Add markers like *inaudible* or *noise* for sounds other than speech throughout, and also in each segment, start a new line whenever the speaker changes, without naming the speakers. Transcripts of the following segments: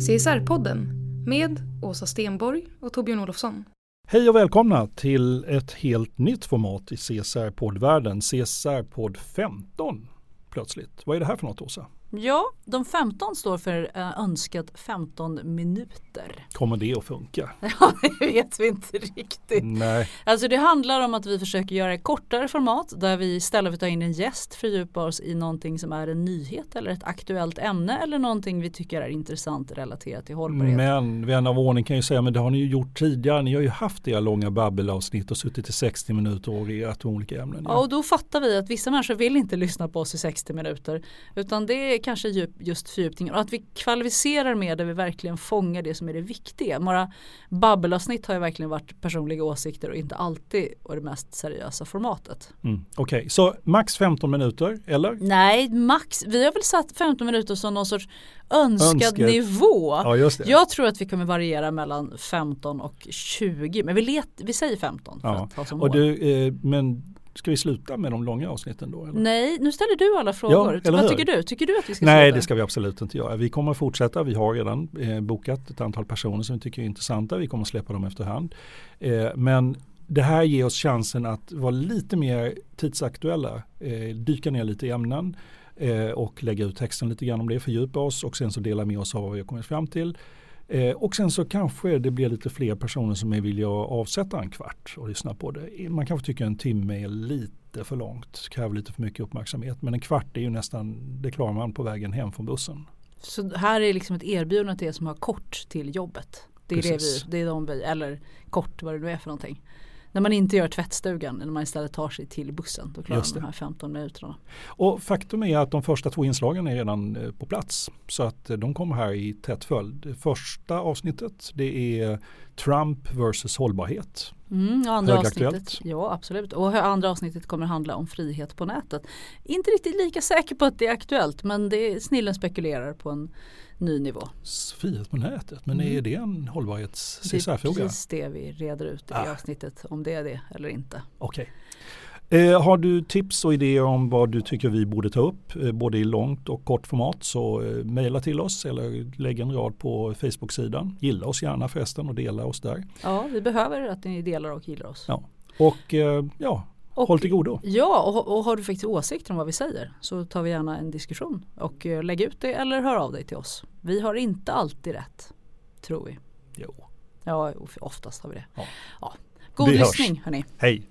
CSR-podden med Åsa Stenborg och Torbjörn Olofsson.
Hej och välkomna till ett helt nytt format i CSR-poddvärlden, CSR-podd 15 plötsligt. Vad är det här för något Åsa?
Ja, de 15 står för äh, önskat 15 minuter.
Kommer det att funka? *laughs*
Ja, det vet vi inte riktigt.
Nej.
Alltså det handlar om att vi försöker göra ett kortare format där vi istället för att ta in en gäst fördjupar oss i någonting som är en nyhet eller ett aktuellt ämne eller någonting vi tycker är intressant relaterat till hållbarhet.
Men vän av ordning kan ju säga, men det har ni ju gjort tidigare. Ni har ju haft era långa babbelavsnitt och suttit i 60 minuter och orerat olika ämnen.
Ja, och då fattar vi att vissa människor vill inte lyssna på oss i 60 minuter utan det är kanske just fördjupningen och att vi kvalificerar mer där vi verkligen fångar det som är det viktiga. Några babbelavsnitt har ju verkligen varit personliga åsikter och inte alltid och det mest seriösa formatet.
Mm, Okej, okay. så max 15 minuter eller?
Nej, max. Vi har väl satt 15 minuter som någon sorts önskad Önsket. nivå.
Ja,
Jag tror att vi kommer variera mellan 15 och 20 men vi, let, vi säger 15. För ja. att ha som
och du, eh, men Ska vi sluta med de långa avsnitten då? Eller?
Nej, nu ställer du alla frågor. Ja, Vad tycker du? Tycker du att vi ska
Nej,
sluta?
det ska vi absolut inte göra. Vi kommer att fortsätta. Vi har redan eh, bokat ett antal personer som vi tycker är intressanta. Vi kommer att släppa dem efterhand. Eh, men det här ger oss chansen att vara lite mer tidsaktuella, eh, dyka ner lite i ämnen eh, och lägga ut texten lite grann om det, fördjupa oss och sen så dela med oss av vad vi har kommit fram till. Eh, och sen så kanske det blir lite fler personer som är villiga att avsätta en kvart och lyssna på det. Man kanske tycker en timme är lite för långt, kräver lite för mycket uppmärksamhet. Men en kvart är ju nästan, det klarar man på vägen hem från bussen.
Så här är liksom ett erbjudande till er som har kort till jobbet. Det är, det, vi, det är de vi, eller kort vad det nu är för någonting när man inte gör tvättstugan, när man istället tar sig till bussen, då klarar man de här 15 minuterna.
Och faktum är att de första två inslagen är redan eh, på plats. Så att eh, de kommer här i tätt följd. Första avsnittet det är Trump versus hållbarhet.
Mm, andra avsnittet, ja absolut. Och andra avsnittet kommer handla om frihet på nätet. Inte riktigt lika säker på att det är aktuellt men det, snillen spekulerar på en ny nivå.
Frihet på nätet, men mm. är det en hållbarhets
CSR-fråga? Det är precis det vi reder ut i ah. avsnittet, om det är det eller inte.
Okej. Okay. Eh, har du tips och idéer om vad du tycker vi borde ta upp, eh, både i långt och kort format, så eh, mejla till oss eller lägg en rad på Facebook-sidan. Gilla oss gärna förresten och dela oss där.
Ja, vi behöver att ni delar och gillar oss.
Ja. Och eh, ja, och, Håll till godo.
Ja, och, och, har du faktiskt åsikter om vad vi säger så tar vi gärna en diskussion och uh, lägg ut det eller hör av dig till oss. Vi har inte alltid rätt, tror vi.
Jo.
Ja, oftast har vi det. Ja. Ja. God vi lyssning hörs. hörni.
Hej.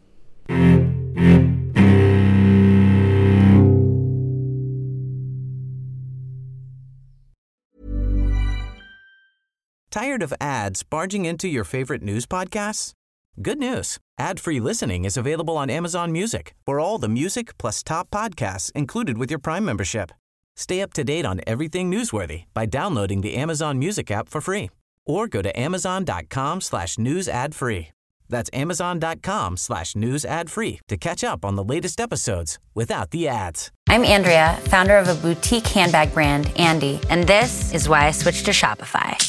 Tired of ads barging into your favorite news podcasts? Good news. Ad-free listening is available on Amazon Music for all the music plus top podcasts included with your Prime membership. Stay up to date on everything newsworthy by downloading the Amazon Music app for free or go to amazon.com slash news ad free. That's amazon.com slash news ad free to catch up on the latest episodes without the ads.
I'm Andrea, founder of a boutique handbag brand, Andy, and this is why I switched to Shopify.